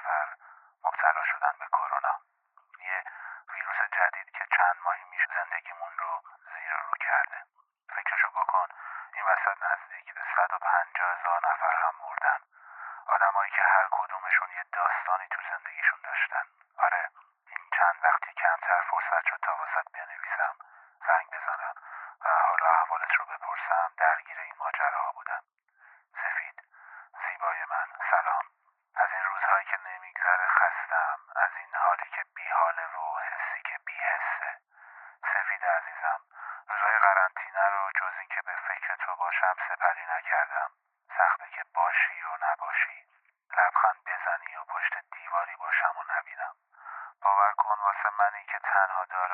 و پنج نفر مبتلا شدن به کرونا یه ویروس جدید که چند ماهی میشه زندگیمون رو زیر رو کرده فکرشو بکن این وسط نزدیک به صد و پنجاه هزار نفر هم مردن آدمایی که هر کدومشون یه داستانی تو زندگیشون داشتن آره این چند وقتی کمتر فرصت شد تا واسط بنویسم زنگ بزنم و حالا احوالت رو بپرسم درگیر این ماجراها بودم سفید زیبای من سلام از این روزهایی که نمیگذره خستم از این حالی که بیحاله و حسی که بیحسه سفید عزیزم روزهای قرنطینه رو جز اینکه به فکر تو باشم سپری نکردم سخته که باشی و نباشی لبخند بزنی و پشت دیواری باشم و نبینم باور کن واسه منی که تنها داراییم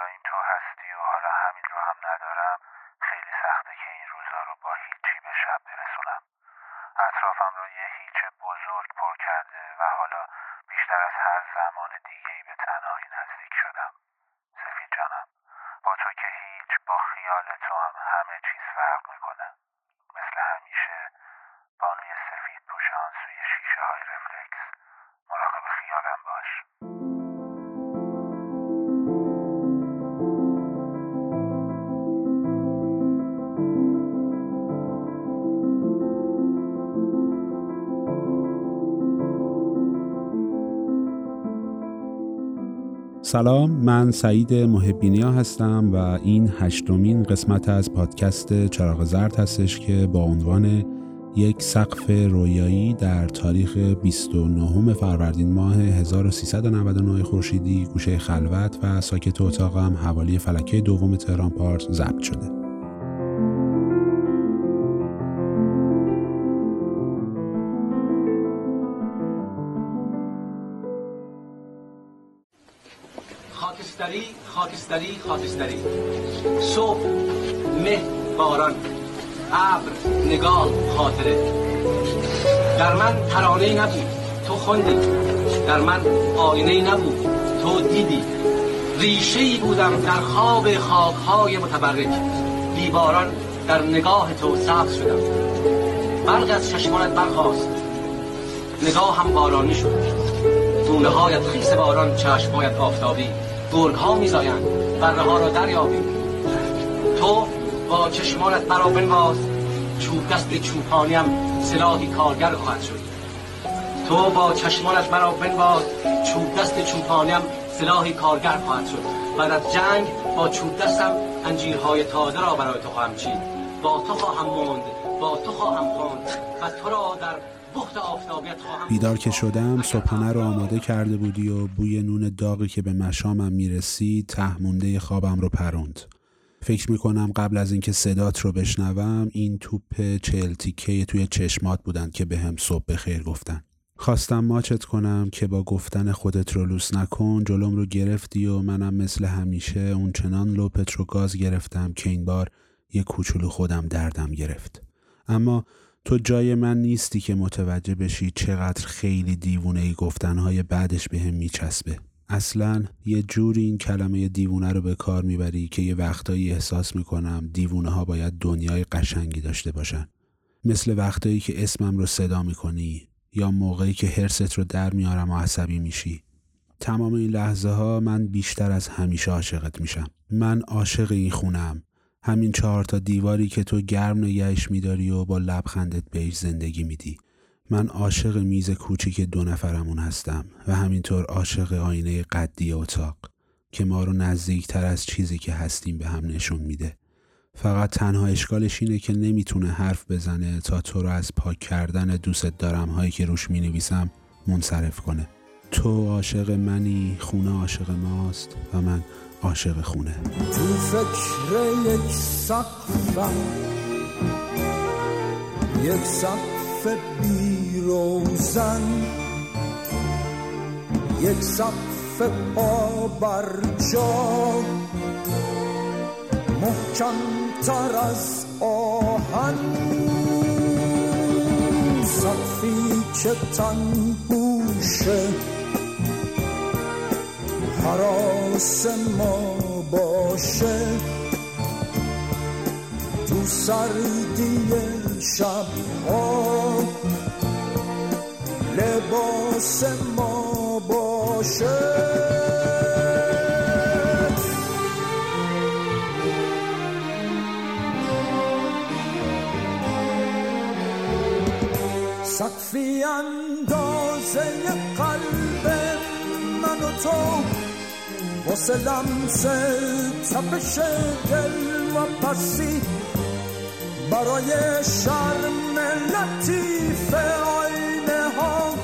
سلام من سعید محبینیا هستم و این هشتمین قسمت از پادکست چراغ زرد هستش که با عنوان یک سقف رویایی در تاریخ 29 فروردین ماه 1399 خورشیدی گوشه خلوت و ساکت اتاقم حوالی فلکه دوم تهران پارس ضبط شده. خاکستری خاکستری خاکستری. صبح مه باران. ابر نگاه خاطره. در من ترانه نبود. تو خوندی. در من آینه نبود. تو دیدی. ریشه ای بودم در خواب خاکهای متبرک. دیواران در نگاه تو سبز شدم. برق از چشمانت برخواست نگاه هم بارانی شد. دونه هایت خیس باران چشمهایت آفتابی. گرگ ها میزایند. بره ها را دریابی تو با چشمانت مرا بنواز. چوب دست چوپانیم سلاحی کارگر خواهد شد. تو با چشمانت مرا بنواز. چوب دست چوپانیم سلاحی کارگر خواهد شد. بعد از جنگ با چوب دستم انجیرهای تازه را برای تو خواهم چید. با تو خواهم موند با تو خواهم خواند. و تو را در بیدار که شدم صبحانه رو آماده کرده بودی و بوی نون داغی که به مشامم می‌رسید ته مونده خوابم رو پروند. فکر می‌کنم قبل از اینکه صدات رو بشنوم این توپ چهل تیکه توی چشمات بودند که به هم صبح بخیر گفتن. خواستم ماچت کنم که با گفتن خودت رو لوس نکن جلوم رو گرفتی و منم مثل همیشه اون چنان لوپت رو گاز گرفتم که این بار یه کوچولو خودم دردم گرفت. اما تو جای من نیستی که متوجه بشی چقدر خیلی دیوونه ای گفتنهای بعدش به هم میچسبه. اصلا یه جوری این کلمه دیوونه رو به کار می‌بری که یه وقتایی احساس می‌کنم دیوونه ها باید دنیای قشنگی داشته باشن. مثل وقتایی که اسمم رو صدا می‌کنی یا موقعی که هرست رو در میارم و عصبی میشی. تمام این لحظه ها من بیشتر از همیشه عاشقت میشم. من عاشق این خونم همین چهار تا دیواری که تو گرم نگهش میداری و با لبخندت بهش زندگی میدی. من عاشق میز کوچیک دو نفرمون هستم و همینطور عاشق آینه قدی اتاق که ما رو نزدیکتر از چیزی که هستیم به هم نشون میده. فقط تنها اشکالش اینه که نمی‌تونه حرف بزنه تا تو رو از پاک کردن دوست دارم هایی که روش می نویسم منصرف کنه. تو عاشق منی خونه عاشق ماست و من عاشق خونه. تو فکر یک سقفم یک سقف بیروزن یک سقف پا بر جا محکم تر از آهن سقفی که تن بوشه حراس ما باشه تو سردی شب ها لباس ما باشه. سقفی اندازه قلب من و تو واسه لمس تپش دل و پسی برای شرم لطیف آینه ها.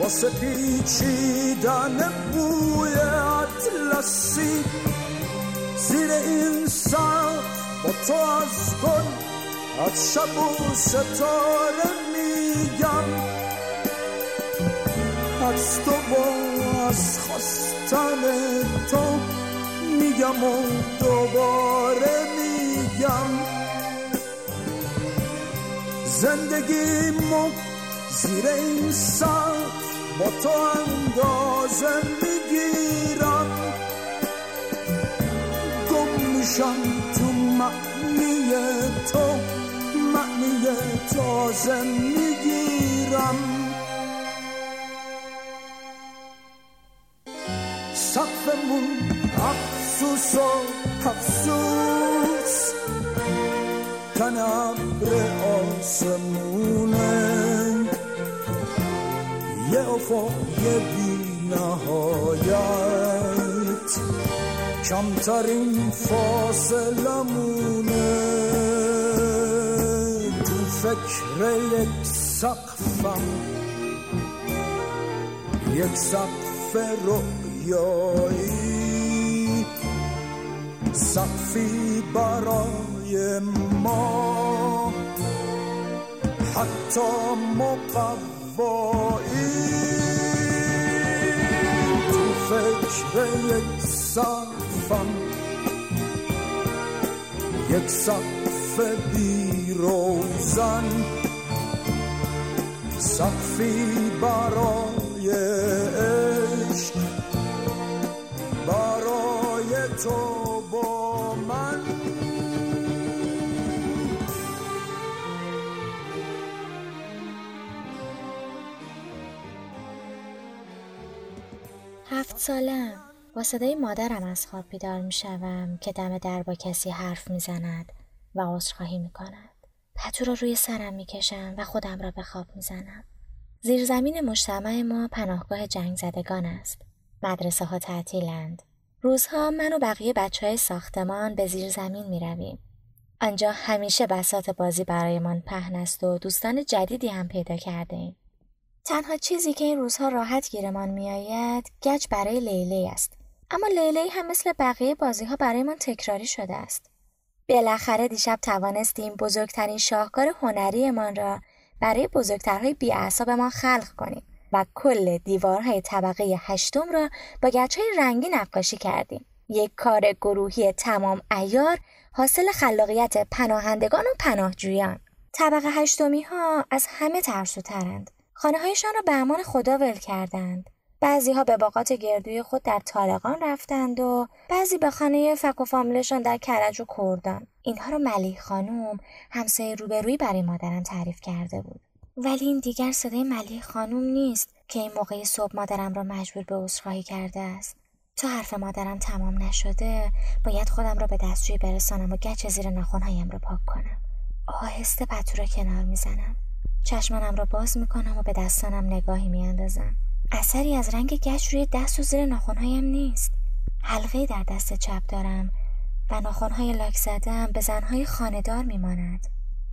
واسه پیچیدن بوی اطلسی. زیر این سقف با تو از گل از شب و ستاره میگم. از تو از خواستن تو میگم و دوباره میگم. زندگیمو زیر این سقف با تو اندازه می‌گیرم. گم میشم تو معنی تو معنی تازه می‌گیرم. افسوس و افسوس. تن ابر آسمونه. یه افای بی نهایت کمترین فاصلمونه تو فکر یک سقفم. یک سقف رویایی سقفی برای ما. حتی مقوایی. تو فکر یک سقفم. یک سقف بی روزن سقفی برای عشق. برای تو. سالم با صدای مادرم از خواب بیدار می شوم که دم در با کسی حرف می زند و عذرخواهی می کند. پتو را روی سرم می کشم و خودم را به خواب می زنم. زیرزمین مجتمع ما پناهگاه جنگ زدگان است. مدرسه ها تعطیلند. روزها من و بقیه بچه های ساختمان به زیر زمین می رویم. آنجا همیشه بسات بازی برایمان پهن است و دوستان جدیدی هم پیدا کرده ایم. تنها چیزی که این روزها راحت گیرمان میآید گچ برای لیلی است. اما لیلی هم مثل بقیه بازی ها برایمان تکراری شده است. بالاخره دیشب توانستیم بزرگترین شاهکار هنریمان را برای بزرگترهای بیاعصابمان خلق کنیم و کل دیوارهای طبقه هشتم را با گچهای رنگی نقاشی کردیم. یک کار گروهی تمام ایار حاصل خلاقیت پناهندگان و پناهجویان. طبقه هشتمی ها از همه ترسوترند. خانه هایشان را به امان خدا ول کردند. بعضی ها به باقات گردوی خود در طالقان رفتند و بعضی به خانه فک و فامیلشان در کرج و کردان. اینها را ملیح خانوم همسایه روبرویی برای مادرم تعریف کرده بود. ولی این دیگر صدای ملیح خانوم نیست که این موقع صبح مادرم را مجبور به عذرخواهی کرده است. تا حرف مادرم تمام نشده باید خودم را به دستشویی برسانم و گچ زیر ناخونهایم را پاک کنم. آهسته پتو را کنار می‌زنم. چشمانم را باز می‌کنم و به دستانم نگاهی میاندازم اثری از رنگ گچ روی دست و زیر ناخونهایم نیست حلقه در دست چپ دارم و ناخونهای لاک زدم به زنهای خاندار میماند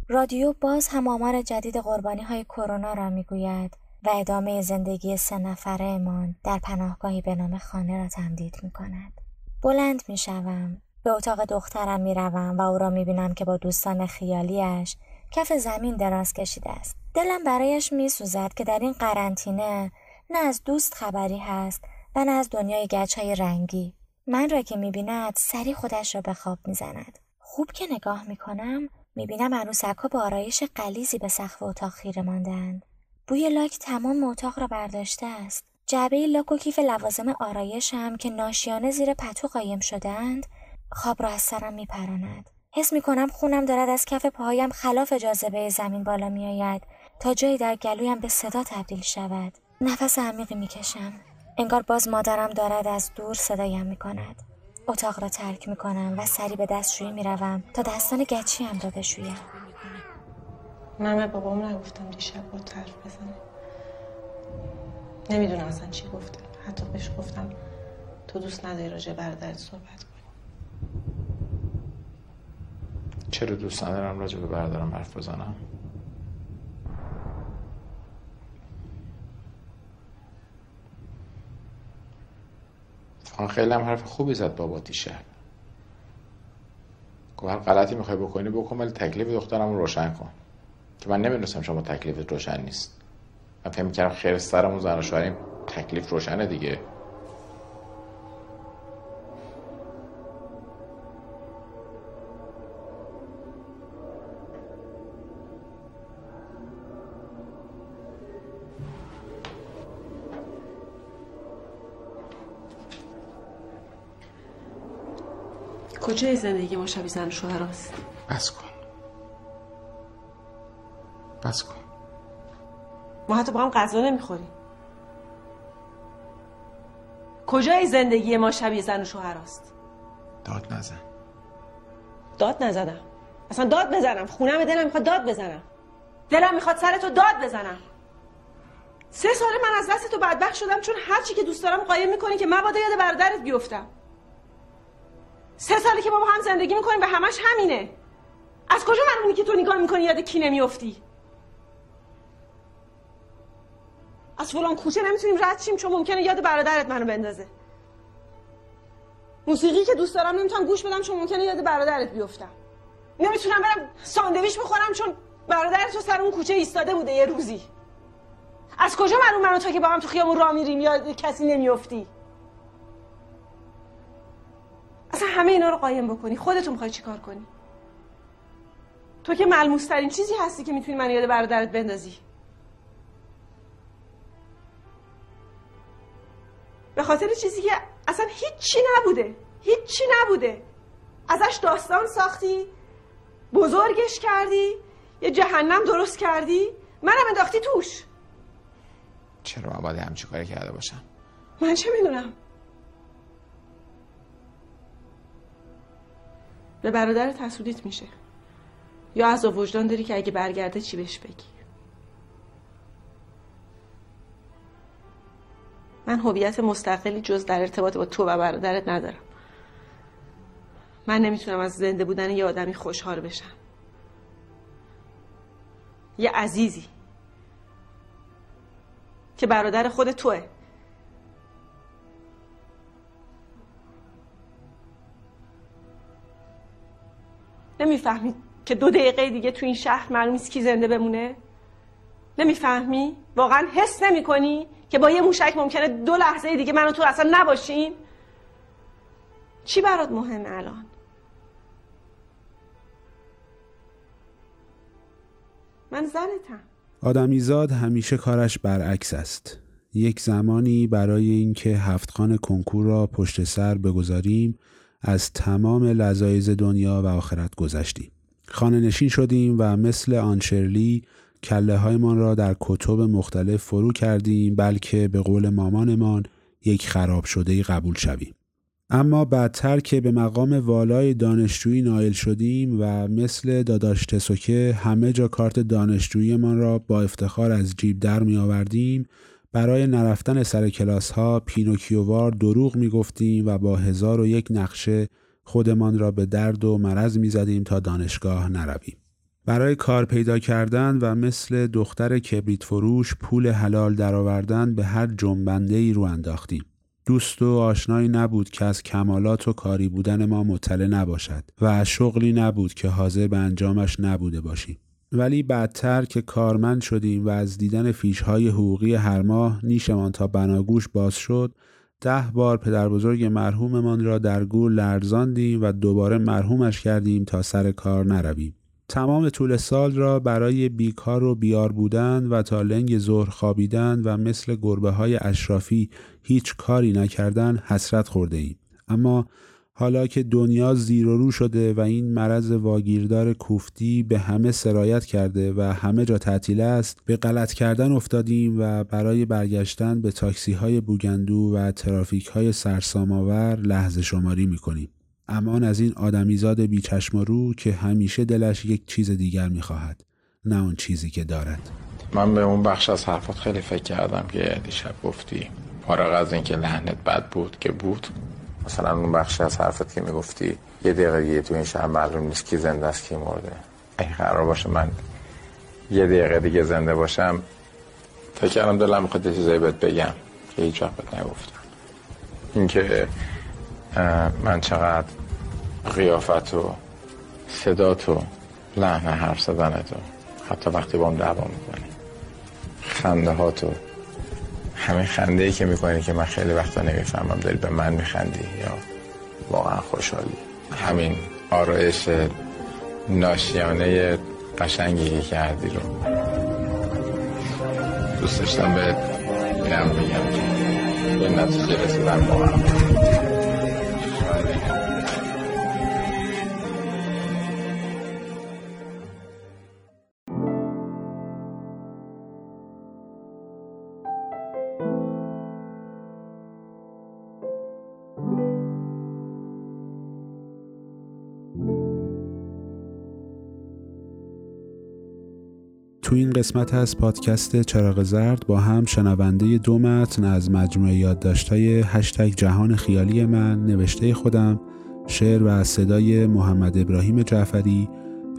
رادیو باز هم آمار جدید قربانی های کرونا را می‌گوید و ادامه زندگی سه نفره در پناهگاهی به نام خانه را تمدید می کند. بلند می شوم. به اتاق دخترم می روم و او را می بینم که با دوستان خیالیش کف زمین دراز کشیده است. دلم برایش می سوزد که در این قرنطینه نه از دوست خبری هست و نه از دنیای گچ های رنگی. من را که می بیند سری خودش را به خواب می زند. خوب که نگاه می کنم می بینم عروسک ها با آرایش قلیزی به سقف اتاق خیره ماندند. بوی لاک تمام اتاق را برداشته است. جعبه لاک و کیف لوازم آرایش هم که ناشیانه زیر پتو قایم شدند خواب را از سرم می پراند. حس می کنم خونم دارد از کف پاهایم خلاف جاذبه زمین بالا می آید تا جایی در گلویم به صدا تبدیل شود. نفس عمیقی می کشم. انگار باز مادرم دارد از دور صدایم می کند. اتاق را ترک می کنم و سری به دستشویی می روم تا دستان گچیم را بشویم. من بابام نگفتم دیشب با طرف بزنه نمی‌دونم اصلا چی گفته حتی بهش گفتم تو دوست نداری راجع برادرت صحبت کنی چرا دوست ندارم راجع به برادرم حرف بزنم. خیلی هم حرف خوبی زد بابا دیشب. گفت هر غلطی می‌خوای بکنی بکن ولی تکلیف دخترم رو روشن کن. که من نمی‌دونستم شما تکلیف روشن نیست. من فهم می‌کردم خیر سرمون زن و تکلیف روشنه دیگه. کجای زندگی ما شبیه زن شوهر هست؟ بس کن. بس کن. ما حتی با هم غذا نمی‌خوریم. کجای زندگی ما شبیه زن و شوهر است؟ داد نزن. داد نزدم اصلا داد بزنم. خونم دلم می‌خواد داد بزنم. دلم می‌خواد سر تو داد بزنم. سه ساله من از دست تو بدبخت شدم چون هر چی که دوست دارم قایم می‌کنی که مبادا یاد برادرت بیفتم. سه ساله که با هم زندگی می‌کنیم به همش همینه. از کجا معلومی که تو نگاه می‌کنی یاد کی نمیافتی؟ از فلان کوچه نمی‌تونیم رد شیم چون ممکنه یاد برادرت منو بندازه. موسیقی که دوست دارم نمی‌تونم گوش بدم چون ممکنه یاد برادرت بیفتم. نمی‌تونم برم ساندویچ بخورم چون برادرت تو سر اون کوچه ایستاده بوده یه روزی. از کجا معلوم منو تو که با هم تو خیابون راه میریم یا کسی نمیافتی؟ اصلا همه اینا رو قایم بکنی. خودتون می‌خوای چیکار کنی؟ تو که ملموس ترین چیزی هستی که می‌تونی من یاد برادرت بندازی. به خاطر چیزی که اصلا هیچی نبوده. هیچی نبوده. ازش داستان ساختی بزرگش کردی یه جهنم درست کردی. منم انداختی توش. چرا من باید همچی کاری کرده باشم؟ من چه می‌دونم؟ به برادر حسودیت میشه. یا از وجدان داری که اگه برگرده چی بهش بگی؟ من هویت مستقلی جز در ارتباط با تو و برادرت ندارم. من نمی‌تونم از زنده بودن یه آدمی خوشحال بشم. یه عزیزی که برادر خود توه. نمی‌فهمی که دو دقیقه دیگه تو این شهر معلوم نیست کی زنده بمونه؟ نمی‌فهمی؟ واقعا حس نمی کنی که با یه موشک ممکنه دو لحظه دیگه منو تو اصلا نباشیم چی برات مهمه الان؟ من زنتم. آدمیزاد همیشه کارش برعکس است. یک زمانی برای اینکه هفتخان کنکور را پشت سر بگذاریم از تمام لذایز دنیا و آخرت گذشتیم. خانه نشین شدیم و مثل آنچرلی کله هایمان را در کتب مختلف فرو کردیم بلکه به قول مامانمان یک خراب شده قبول شویم. اما بعدتر که به مقام والای دانشجویی نایل شدیم و مثل داداش تسوکه همه جا کارت دانشجوییمان را با افتخار از جیب در می آوردیم برای نرفتن سر کلاس ها پینوکیووار دروغ می گفتیم و با هزار و یک نقشه خودمان را به درد و مرض می زدیم تا دانشگاه نرویم. برای کار پیدا کردن و مثل دختر کبریت فروش پول حلال درآوردن به هر جنبنده ای رو انداختیم. دوست و آشنایی نبود که از کمالات و کاری بودن ما مطلع نباشد و شغلی نبود که حاضر به انجامش نبوده باشیم. ولی بعدتر که کارمند شدیم و از دیدن فیشهای حقوقی هر ماه نیشمان تا بناگوش باز شد ده بار پدر بزرگ مرحوممان را در گور لرزاندیم و دوباره مرحومش کردیم تا سر کار نرویم. تمام طول سال را برای بیکار و بیار بودن و تا لنگ ظهر خوابیدن و مثل گربه های اشرافی هیچ کاری نکردن حسرت خورده ایم. اما حالا که دنیا زیر و رو شده و این مرض واگیردار کوفتی به همه سرایت کرده و همه جا تعطیل است به غلط کردن افتادیم و برای برگشتن به تاکسی های بوگندو و ترافیک های سرساماور لحظه شماری می‌کنیم. امان از این آدمیزاد بیچشم رو که همیشه دلش یک چیز دیگر می‌خواهد نه اون چیزی که دارد. من به اون بخش از حرفات خیلی فکر کردم که دیشب گفتی فارغ از اینکه لحنت بد بود که بود مثلا اون بخش از حرفت که می‌گفتی یه دقیقه دیگه تو این شهر معلوم نیست کی زنده است کی مرده. این قرار باشه من یه دقیقه دیگه زنده باشم فکر کردم دلم می‌خواد یه چیزایی بهت بگم که هیچ وقت بهت نگفتم. اینکه من چقدر قیافت و صدات و لحن حرف زدنت و حتی وقتی با هم دعوا می‌کنی خنده ها تو. همین خنده ای که می‌کنی که من خیلی وقتا نمی‌فهمم داری به من میخندی یا واقعا خوشحالی. همین آرایش ناشیانه قشنگی که کردی رو. دوست داشتم به بگم. که به نتیجه رسیدن واقعا. تو این قسمت از پادکست چراغ زرد با هم شنونده دو متن از مجموعه یادداشت‌های هشتگ جهان خیالی من نوشته خودم شعر و صدای محمد ابراهیم جعفری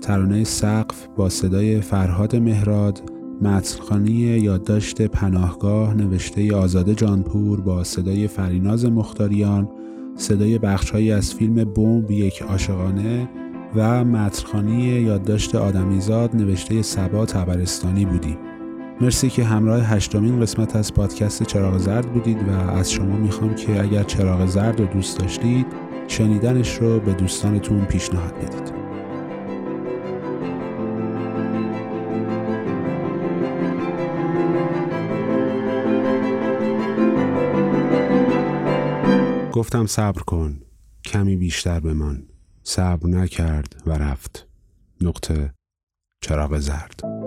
ترانه سقف با صدای فرهاد مهراد متنخانی یادداشت پناهگاه نوشته آزاده جانپور با صدای فریناز مختاریان صدای بخشهایی از فیلم بمب یک عاشقانه و مترخانی یادداشت آدمیزاد نوشته سبا تبرستانی بودیم مرسی که همراه هشتمین قسمت از پادکست چراغ زرد بودید و از شما می‌خوام که اگر چراغ زرد رو دوست داشتید شنیدنش رو به دوستانتون پیشنهاد بدید. گفتم صبر کن کمی بیشتر بمان. صبر نکرد و رفت. نقطه چراغ زرد.